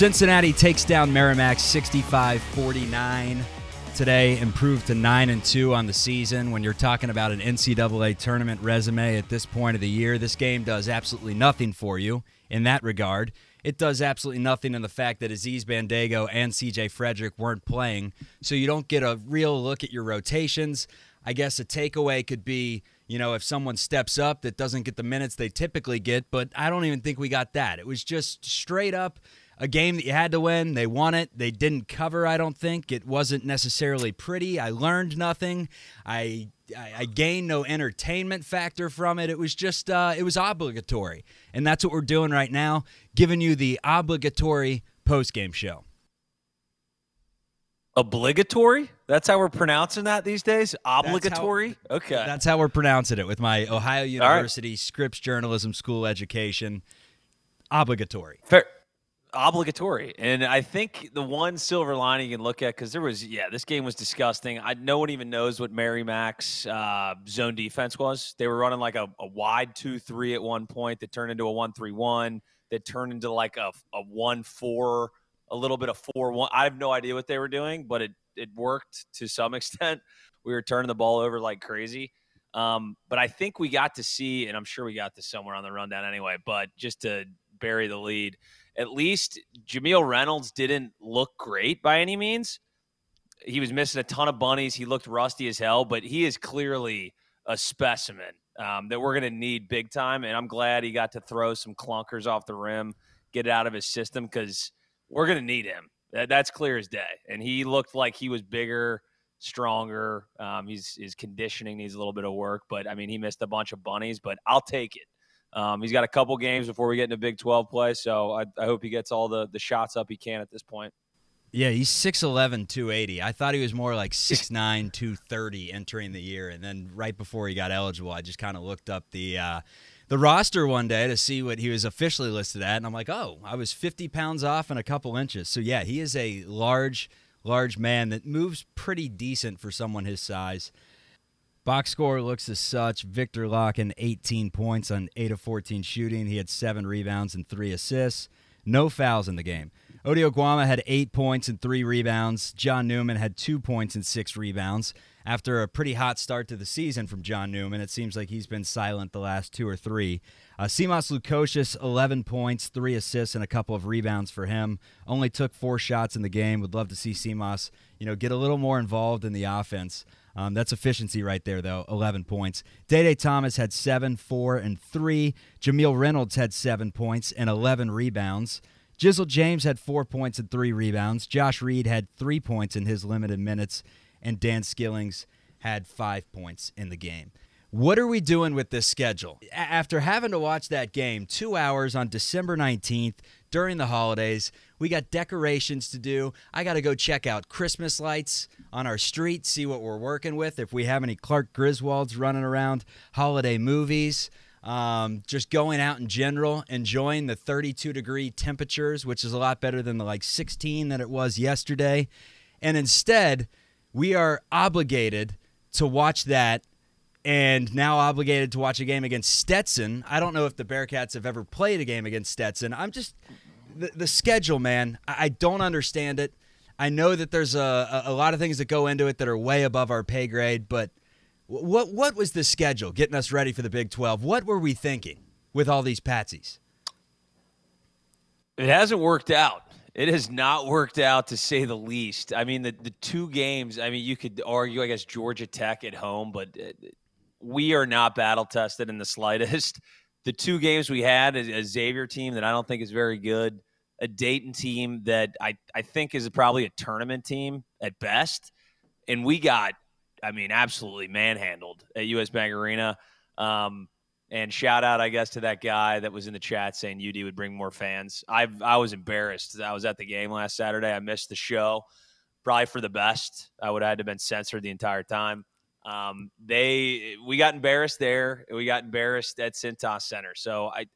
Cincinnati takes down Merrimack 65 49 today, improved to 9 and 2 on the season. When you're talking about an NCAA tournament resume at this point of the year, this game does absolutely nothing for you in that regard. It does absolutely nothing in the fact that Aziz Bandaogo and CJ Fredrick weren't playing, so you don't get a real look at your rotations. I guess a takeaway could be, you know, if someone steps up that doesn't get the minutes they typically get, but I don't even think we got that. It was just straight up a game that you had to win. They won it. They didn't cover, I don't think. It wasn't necessarily pretty. I learned nothing. I I, gained no entertainment factor from it. It was just uh, it was obligatory, and that's what we're doing right now, giving you the obligatory post game show. Obligatory? That's how we're pronouncing that these days. Obligatory. That's how, okay, that's how we're pronouncing it with my Ohio University right. Scripps Journalism School education. Obligatory. Fair obligatory. And I think the one silver lining you can look at because there was, yeah, this game was disgusting. I no one even knows what Merrimack's uh, zone defense was. They were running like a, a wide two three at one point that turned into a one three one that turned into like a a one four, a little bit of four one. I have no idea what they were doing, but it it worked to some extent. We were turning the ball over like crazy. Um, but I think we got to see, and I'm sure we got this somewhere on the rundown anyway. But just to bury the lead at least Jamille Reynolds didn't look great by any means. He was missing a ton of bunnies. He looked rusty as hell, but he is clearly a specimen um, that we're going to need big time. And I'm glad he got to throw some clunkers off the rim, get it out of his system because we're going to need him. That, that's clear as day. And he looked like he was bigger, stronger. Um, he's his conditioning needs a little bit of work, but I mean, he missed a bunch of bunnies, but I'll take it. Um, he's got a couple games before we get into Big 12 play, so I, I hope he gets all the, the shots up he can at this point. Yeah, he's 6'11, 280. I thought he was more like 6'9, 230 entering the year. And then right before he got eligible, I just kind of looked up the uh, the roster one day to see what he was officially listed at. And I'm like, oh, I was 50 pounds off and a couple inches. So, yeah, he is a large, large man that moves pretty decent for someone his size. Box score looks as such. Viktor Lakhin, 18 points on 8 of 14 shooting. He had seven rebounds and three assists. No fouls in the game. Ody Oguama had eight points and three rebounds. John Newman had two points and six rebounds. After a pretty hot start to the season from John Newman, it seems like he's been silent the last two or three. Uh, Simas Lukosius, 11 points, three assists, and a couple of rebounds for him. Only took four shots in the game. Would love to see Simas, you know, get a little more involved in the offense. Um, that's efficiency right there, though. 11 points. Day Day Thomas had seven, four, and three. Jamille Reynolds had seven points and 11 rebounds. Jizzle James had four points and three rebounds. Josh Reed had three points in his limited minutes. And Dan Skillings had five points in the game. What are we doing with this schedule? After having to watch that game two hours on December 19th during the holidays, we got decorations to do. I got to go check out Christmas lights on our street, see what we're working with. If we have any Clark Griswolds running around, holiday movies, um, just going out in general, enjoying the 32 degree temperatures, which is a lot better than the like 16 that it was yesterday. And instead, we are obligated to watch that and now obligated to watch a game against Stetson. I don't know if the Bearcats have ever played a game against Stetson. I'm just the, the schedule, man, I, I don't understand it. I know that there's a, a lot of things that go into it that are way above our pay grade, but what what was the schedule getting us ready for the Big 12? What were we thinking with all these patsies? It hasn't worked out. It has not worked out to say the least. I mean, the, the two games, I mean, you could argue, I guess, Georgia Tech at home, but uh, we are not battle tested in the slightest. The two games we had, a Xavier team that I don't think is very good, a Dayton team that I, I think is probably a tournament team at best. And we got, I mean, absolutely manhandled at US Bank Arena. Um, and shout out, I guess, to that guy that was in the chat saying UD would bring more fans. I I was embarrassed. I was at the game last Saturday. I missed the show, probably for the best. I would have had to been censored the entire time. Um, they we got embarrassed there. We got embarrassed at Cintas Center. So I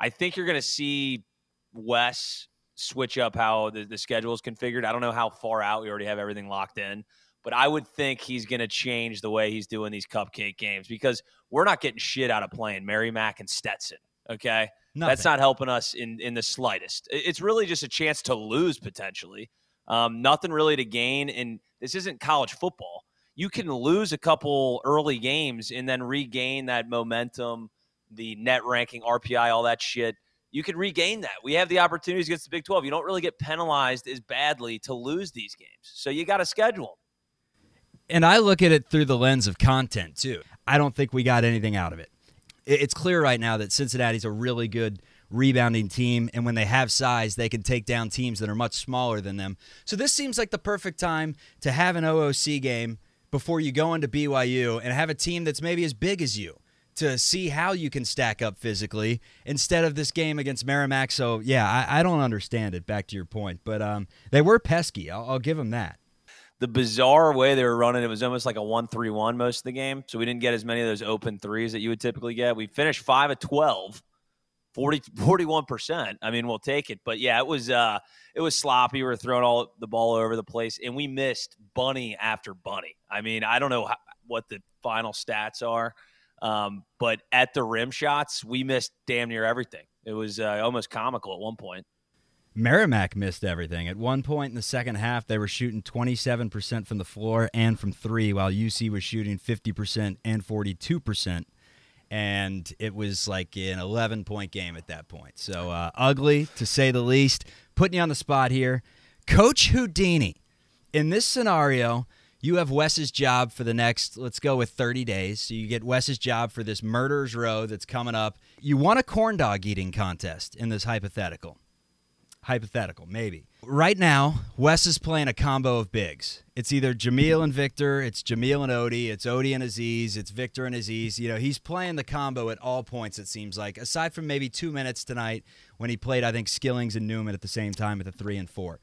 I think you're going to see Wes switch up how the, the schedule is configured. I don't know how far out we already have everything locked in, but I would think he's going to change the way he's doing these cupcake games because we're not getting shit out of playing Merrimack and Stetson. Okay. Nothing. That's not helping us in, in the slightest. It's really just a chance to lose potentially. Um, nothing really to gain. And this isn't college football. You can lose a couple early games and then regain that momentum, the net ranking, RPI, all that shit. You can regain that. We have the opportunities against the Big 12. You don't really get penalized as badly to lose these games. So you got to schedule and I look at it through the lens of content too. I don't think we got anything out of it. It's clear right now that Cincinnati's a really good rebounding team, and when they have size, they can take down teams that are much smaller than them. So this seems like the perfect time to have an OOC game before you go into BYU and have a team that's maybe as big as you to see how you can stack up physically instead of this game against Merrimack. So yeah, I, I don't understand it. Back to your point, but um, they were pesky. I'll, I'll give them that the bizarre way they were running, it was almost like a 1 3 1 most of the game. So we didn't get as many of those open threes that you would typically get. We finished 5 of 12. 40 41%. I mean, we'll take it. But yeah, it was uh it was sloppy. We were throwing all the ball over the place and we missed bunny after bunny. I mean, I don't know how, what the final stats are. Um, but at the rim shots, we missed damn near everything. It was uh, almost comical at one point. Merrimack missed everything. At one point in the second half, they were shooting 27% from the floor and from three, while UC was shooting 50% and 42%. And it was like an 11 point game at that point. So uh, ugly, to say the least. Putting you on the spot here. Coach Houdini, in this scenario, you have Wes's job for the next, let's go with 30 days. So you get Wes's job for this murderer's row that's coming up. You want a corn dog eating contest in this hypothetical hypothetical, maybe. Right now, Wes is playing a combo of bigs. It's either Jamille and Viktor, it's Jamille and Ody, it's Ody and Aziz, it's Viktor and Aziz. You know, he's playing the combo at all points, it seems like, aside from maybe two minutes tonight when he played, I think, Skillings and Newman at the same time at the three and four.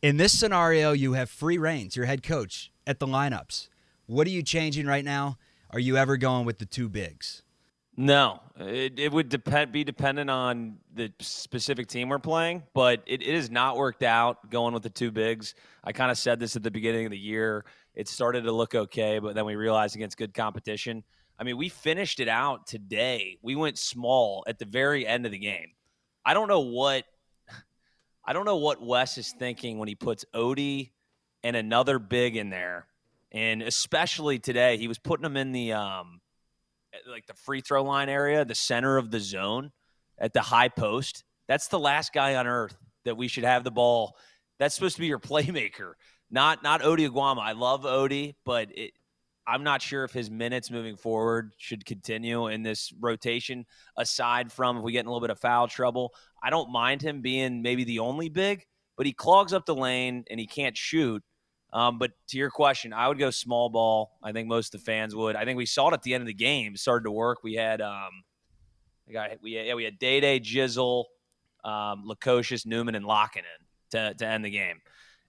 In this scenario, you have free reigns, your head coach, at the lineups. What are you changing right now? Are you ever going with the two bigs? No, it, it would depend be dependent on the specific team we're playing, but it, it has not worked out going with the two bigs. I kind of said this at the beginning of the year. It started to look okay, but then we realized against good competition. I mean, we finished it out today. We went small at the very end of the game. I don't know what I don't know what Wes is thinking when he puts Ody and another big in there, and especially today, he was putting them in the um, like the free throw line area, the center of the zone at the high post. That's the last guy on earth that we should have the ball. That's supposed to be your playmaker, not not Ody Oguama. I love Ody, but it, I'm not sure if his minutes moving forward should continue in this rotation. Aside from if we get in a little bit of foul trouble, I don't mind him being maybe the only big, but he clogs up the lane and he can't shoot. Um, but to your question, I would go small ball. I think most of the fans would. I think we saw it at the end of the game. It started to work. We had um, we got we had, yeah we had Day Day, Jizzle, um, Newman, and Lakinen to to end the game.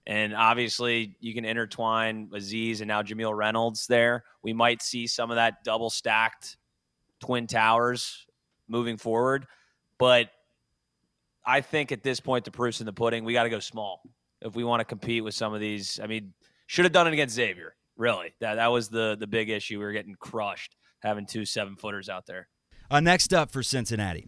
And obviously, you can intertwine Aziz and now Jamille Reynolds there. We might see some of that double stacked twin towers moving forward. But I think at this point, the proof's in the pudding. We got to go small if we want to compete with some of these. I mean, should have done it against Xavier. Really, that that was the the big issue. We were getting crushed having two seven footers out there. Uh, next up for Cincinnati,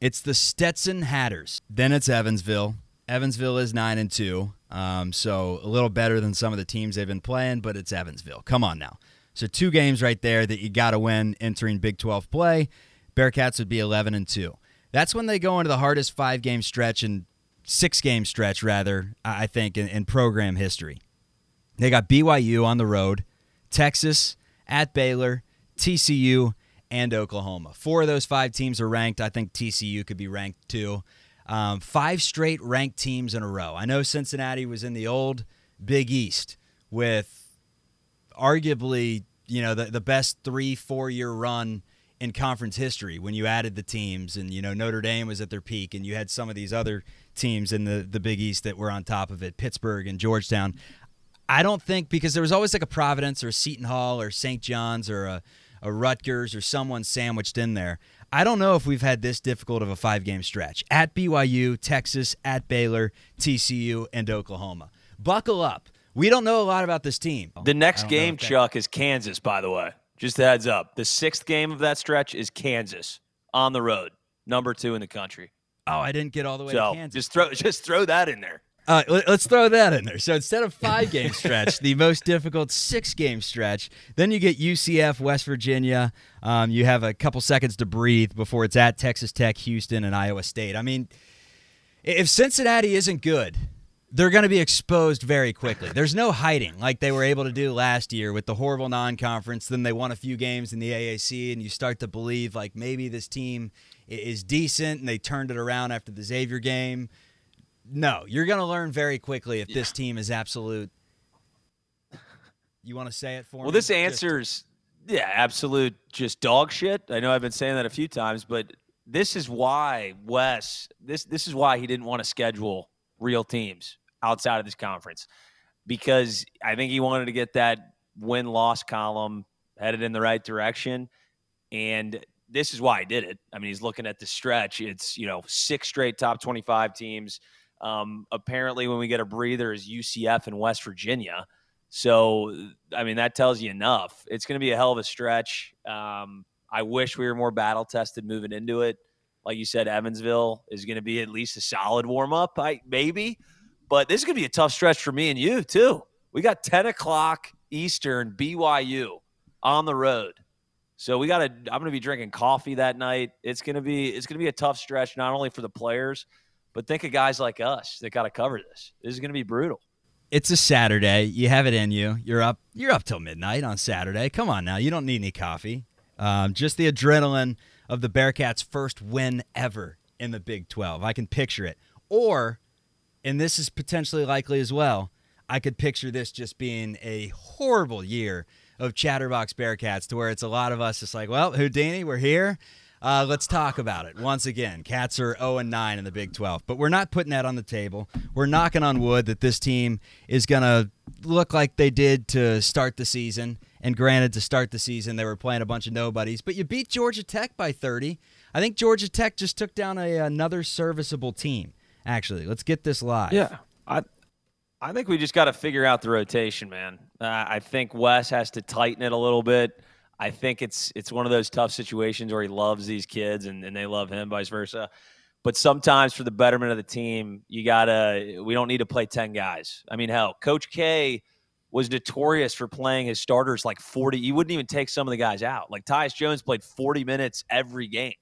it's the Stetson Hatters. Then it's Evansville. Evansville is nine and two, um, so a little better than some of the teams they've been playing, but it's Evansville. Come on now. So two games right there that you got to win entering Big 12 play. Bearcats would be 11 and two. That's when they go into the hardest five game stretch in six game stretch, rather, I think, in, in program history. They got BYU on the road, Texas, at Baylor, TCU, and Oklahoma. Four of those five teams are ranked. I think TCU could be ranked too. Um, five straight ranked teams in a row. I know Cincinnati was in the old Big East with arguably, you know, the, the best three, four year run in conference history when you added the teams and you know Notre Dame was at their peak and you had some of these other teams in the the Big East that were on top of it, Pittsburgh and Georgetown. I don't think because there was always like a Providence or a Seton Hall or St. John's or a, a Rutgers or someone sandwiched in there. I don't know if we've had this difficult of a five game stretch at BYU, Texas, at Baylor, TCU, and Oklahoma. Buckle up. We don't know a lot about this team. The next game, Chuck, is Kansas, by the way. Just a heads up. The sixth game of that stretch is Kansas on the road. number two in the country. Oh, I didn't get all the way so to Kansas. Just throw just throw that in there. Uh, let, us throw that in there. So instead of five game stretch, the most difficult six game stretch. Then you get UCF, West Virginia. Um, you have a couple seconds to breathe before it's at Texas Tech, Houston, and Iowa State. I mean, if Cincinnati isn't good, they're going to be exposed very quickly. There's no hiding like they were able to do last year with the horrible non-conference. Then they won a few games in the AAC, and you start to believe like maybe this team is decent, and they turned it around after the Xavier game. No, you're going to learn very quickly if yeah. this team is absolute. You want to say it for well, me? Well, this answers, just... yeah, absolute just dog shit. I know I've been saying that a few times, but this is why Wes. This this is why he didn't want to schedule real teams outside of this conference because I think he wanted to get that win loss column headed in the right direction. And this is why I did it. I mean, he's looking at the stretch. It's, you know, six straight top 25 teams. Um, apparently, when we get a breather, is UCF and West Virginia. So, I mean, that tells you enough. It's going to be a hell of a stretch. Um, I wish we were more battle tested moving into it. Like you said, Evansville is going to be at least a solid warm up, I maybe. But this is going to be a tough stretch for me and you too. We got 10 o'clock Eastern BYU on the road. So we got to. I'm going to be drinking coffee that night. It's going to be. It's going to be a tough stretch, not only for the players, but think of guys like us that got to cover this. This is going to be brutal. It's a Saturday. You have it in you. You're up. You're up till midnight on Saturday. Come on now. You don't need any coffee. Um, just the adrenaline of the Bearcats' first win ever in the Big 12. I can picture it. Or, and this is potentially likely as well, I could picture this just being a horrible year of Chatterbox Bearcats to where it's a lot of us just like, well, Houdini, we're here. Uh, let's talk about it once again. Cats are 0 and 9 in the Big 12, but we're not putting that on the table. We're knocking on wood that this team is going to look like they did to start the season. And granted, to start the season, they were playing a bunch of nobodies, but you beat Georgia Tech by 30. I think Georgia Tech just took down a, another serviceable team. Actually, let's get this live. Yeah, I, I think we just got to figure out the rotation, man. Uh, I think Wes has to tighten it a little bit. I think it's it's one of those tough situations where he loves these kids and, and they love him, vice versa. But sometimes for the betterment of the team, you gotta we don't need to play ten guys. I mean, hell, Coach K was notorious for playing his starters like 40. You wouldn't even take some of the guys out. Like Tyus Jones played 40 minutes every game.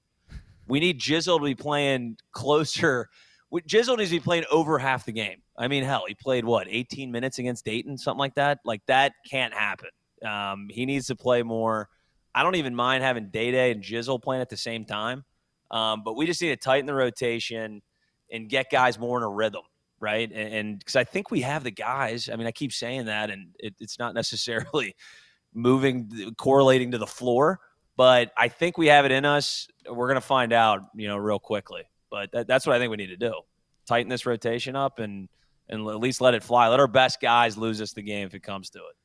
We need Jizzle to be playing closer. Jizzle needs to be playing over half the game. I mean, hell, he played what, 18 minutes against Dayton, something like that? Like that can't happen. Um, he needs to play more. I don't even mind having Day Day and Jizzle playing at the same time. Um, but we just need to tighten the rotation and get guys more in a rhythm right? And because I think we have the guys. I mean, I keep saying that, and it, it's not necessarily moving, correlating to the floor, but I think we have it in us. We're to find out, you know, real quickly. But that, that's what I think we need to do: tighten this rotation up and and at least let it fly. Let our best guys lose us the game if it comes to it.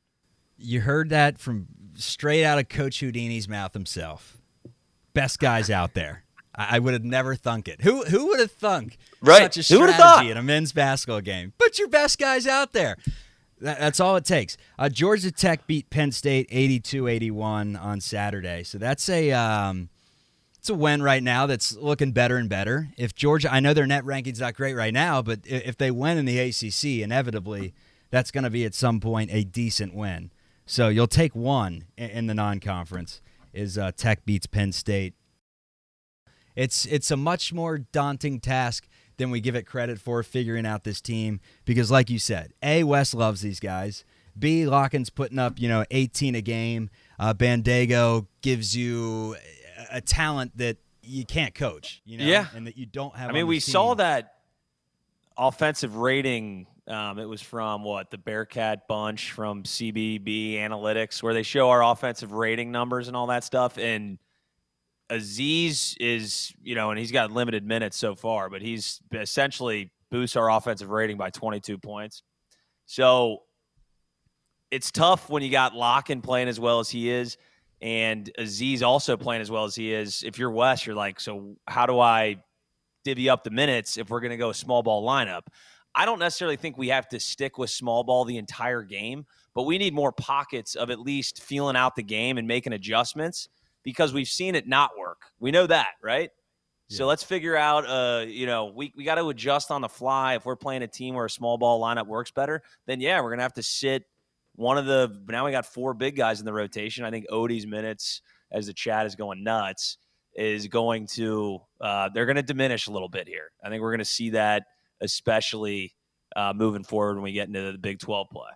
You heard that from straight out of Coach Houdini's mouth himself. Best guys out there. I would have never thunk it. Who who would have thunk right. such a strategy in a men's basketball game? Put your best guys out there. That, that's all it takes. Uh, Georgia Tech beat Penn State 82-81 on Saturday. So that's a um, it's a win right now that's looking better and better. If Georgia, I know their net ranking's not great right now, but if they win in the ACC, inevitably that's going to be at some point a decent win. So you'll take one in the non-conference. Is uh, Tech beats Penn State it's it's a much more daunting task than we give it credit for figuring out this team because like you said, A Wes loves these guys. B Lakhin's putting up, you know, 18 a game. Uh, Bandaogo gives you a talent that you can't coach, you know, yeah. and that you don't have. I mean, we team. saw that offensive rating. Um, it was from what the Bearcat bunch from CBB Analytics, where they show our offensive rating numbers and all that stuff, and Aziz is, you know, and he's got limited minutes so far, but he's essentially boosts our offensive rating by 22 points. So it's tough when you got Lakhin playing as well as he is and Aziz also playing as well as he is. If you're Wes, you're like, so how do I divvy up the minutes if we're going to go small ball lineup? I don't necessarily think we have to stick with small ball the entire game, but we need more pockets of at least feeling out the game and making adjustments because we've seen it not work. We know that, right? So let's figure out. Uh, you know, we we got to adjust on the fly. If we're playing a team where a small ball lineup works better, then yeah, we're gonna have to sit one of the. Now we got four big guys in the rotation. I think Ody's minutes, as the chat is going nuts, is going to. Uh, they're going to diminish a little bit here. I think we're going to see that, especially uh, moving forward when we get into the Big Twelve play.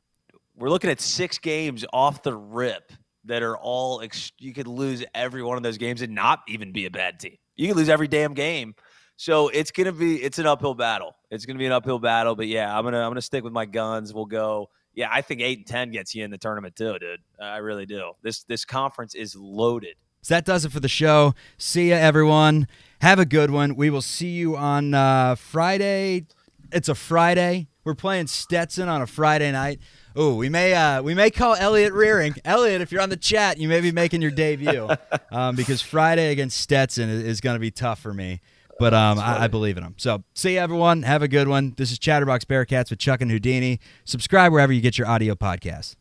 We're looking at six games off the rip that are all. Ex- you could lose every one of those games and not even be a bad team. You can lose every damn game. So it's gonna be it's an uphill battle. It's gonna be an uphill battle. But yeah, I'm gonna I'm gonna stick with my guns. We'll go. Yeah, I think eight and ten gets you in the tournament too, dude. I really do. This this conference is loaded. So that does it for the show. See ya, everyone. Have a good one. We will see you on uh, Friday. It's a Friday. We're playing Stetson on a Friday night. Oh, we may uh, we may call Elliot Rearing. Elliot, if you're on the chat, you may be making your debut um, because Friday against Stetson is, is going to be tough for me. But um, I, I, believe in them. So see you, everyone. Have a good one. This is Chatterbox Bearcats with Chuck and Houdini. Subscribe wherever you get your audio podcasts.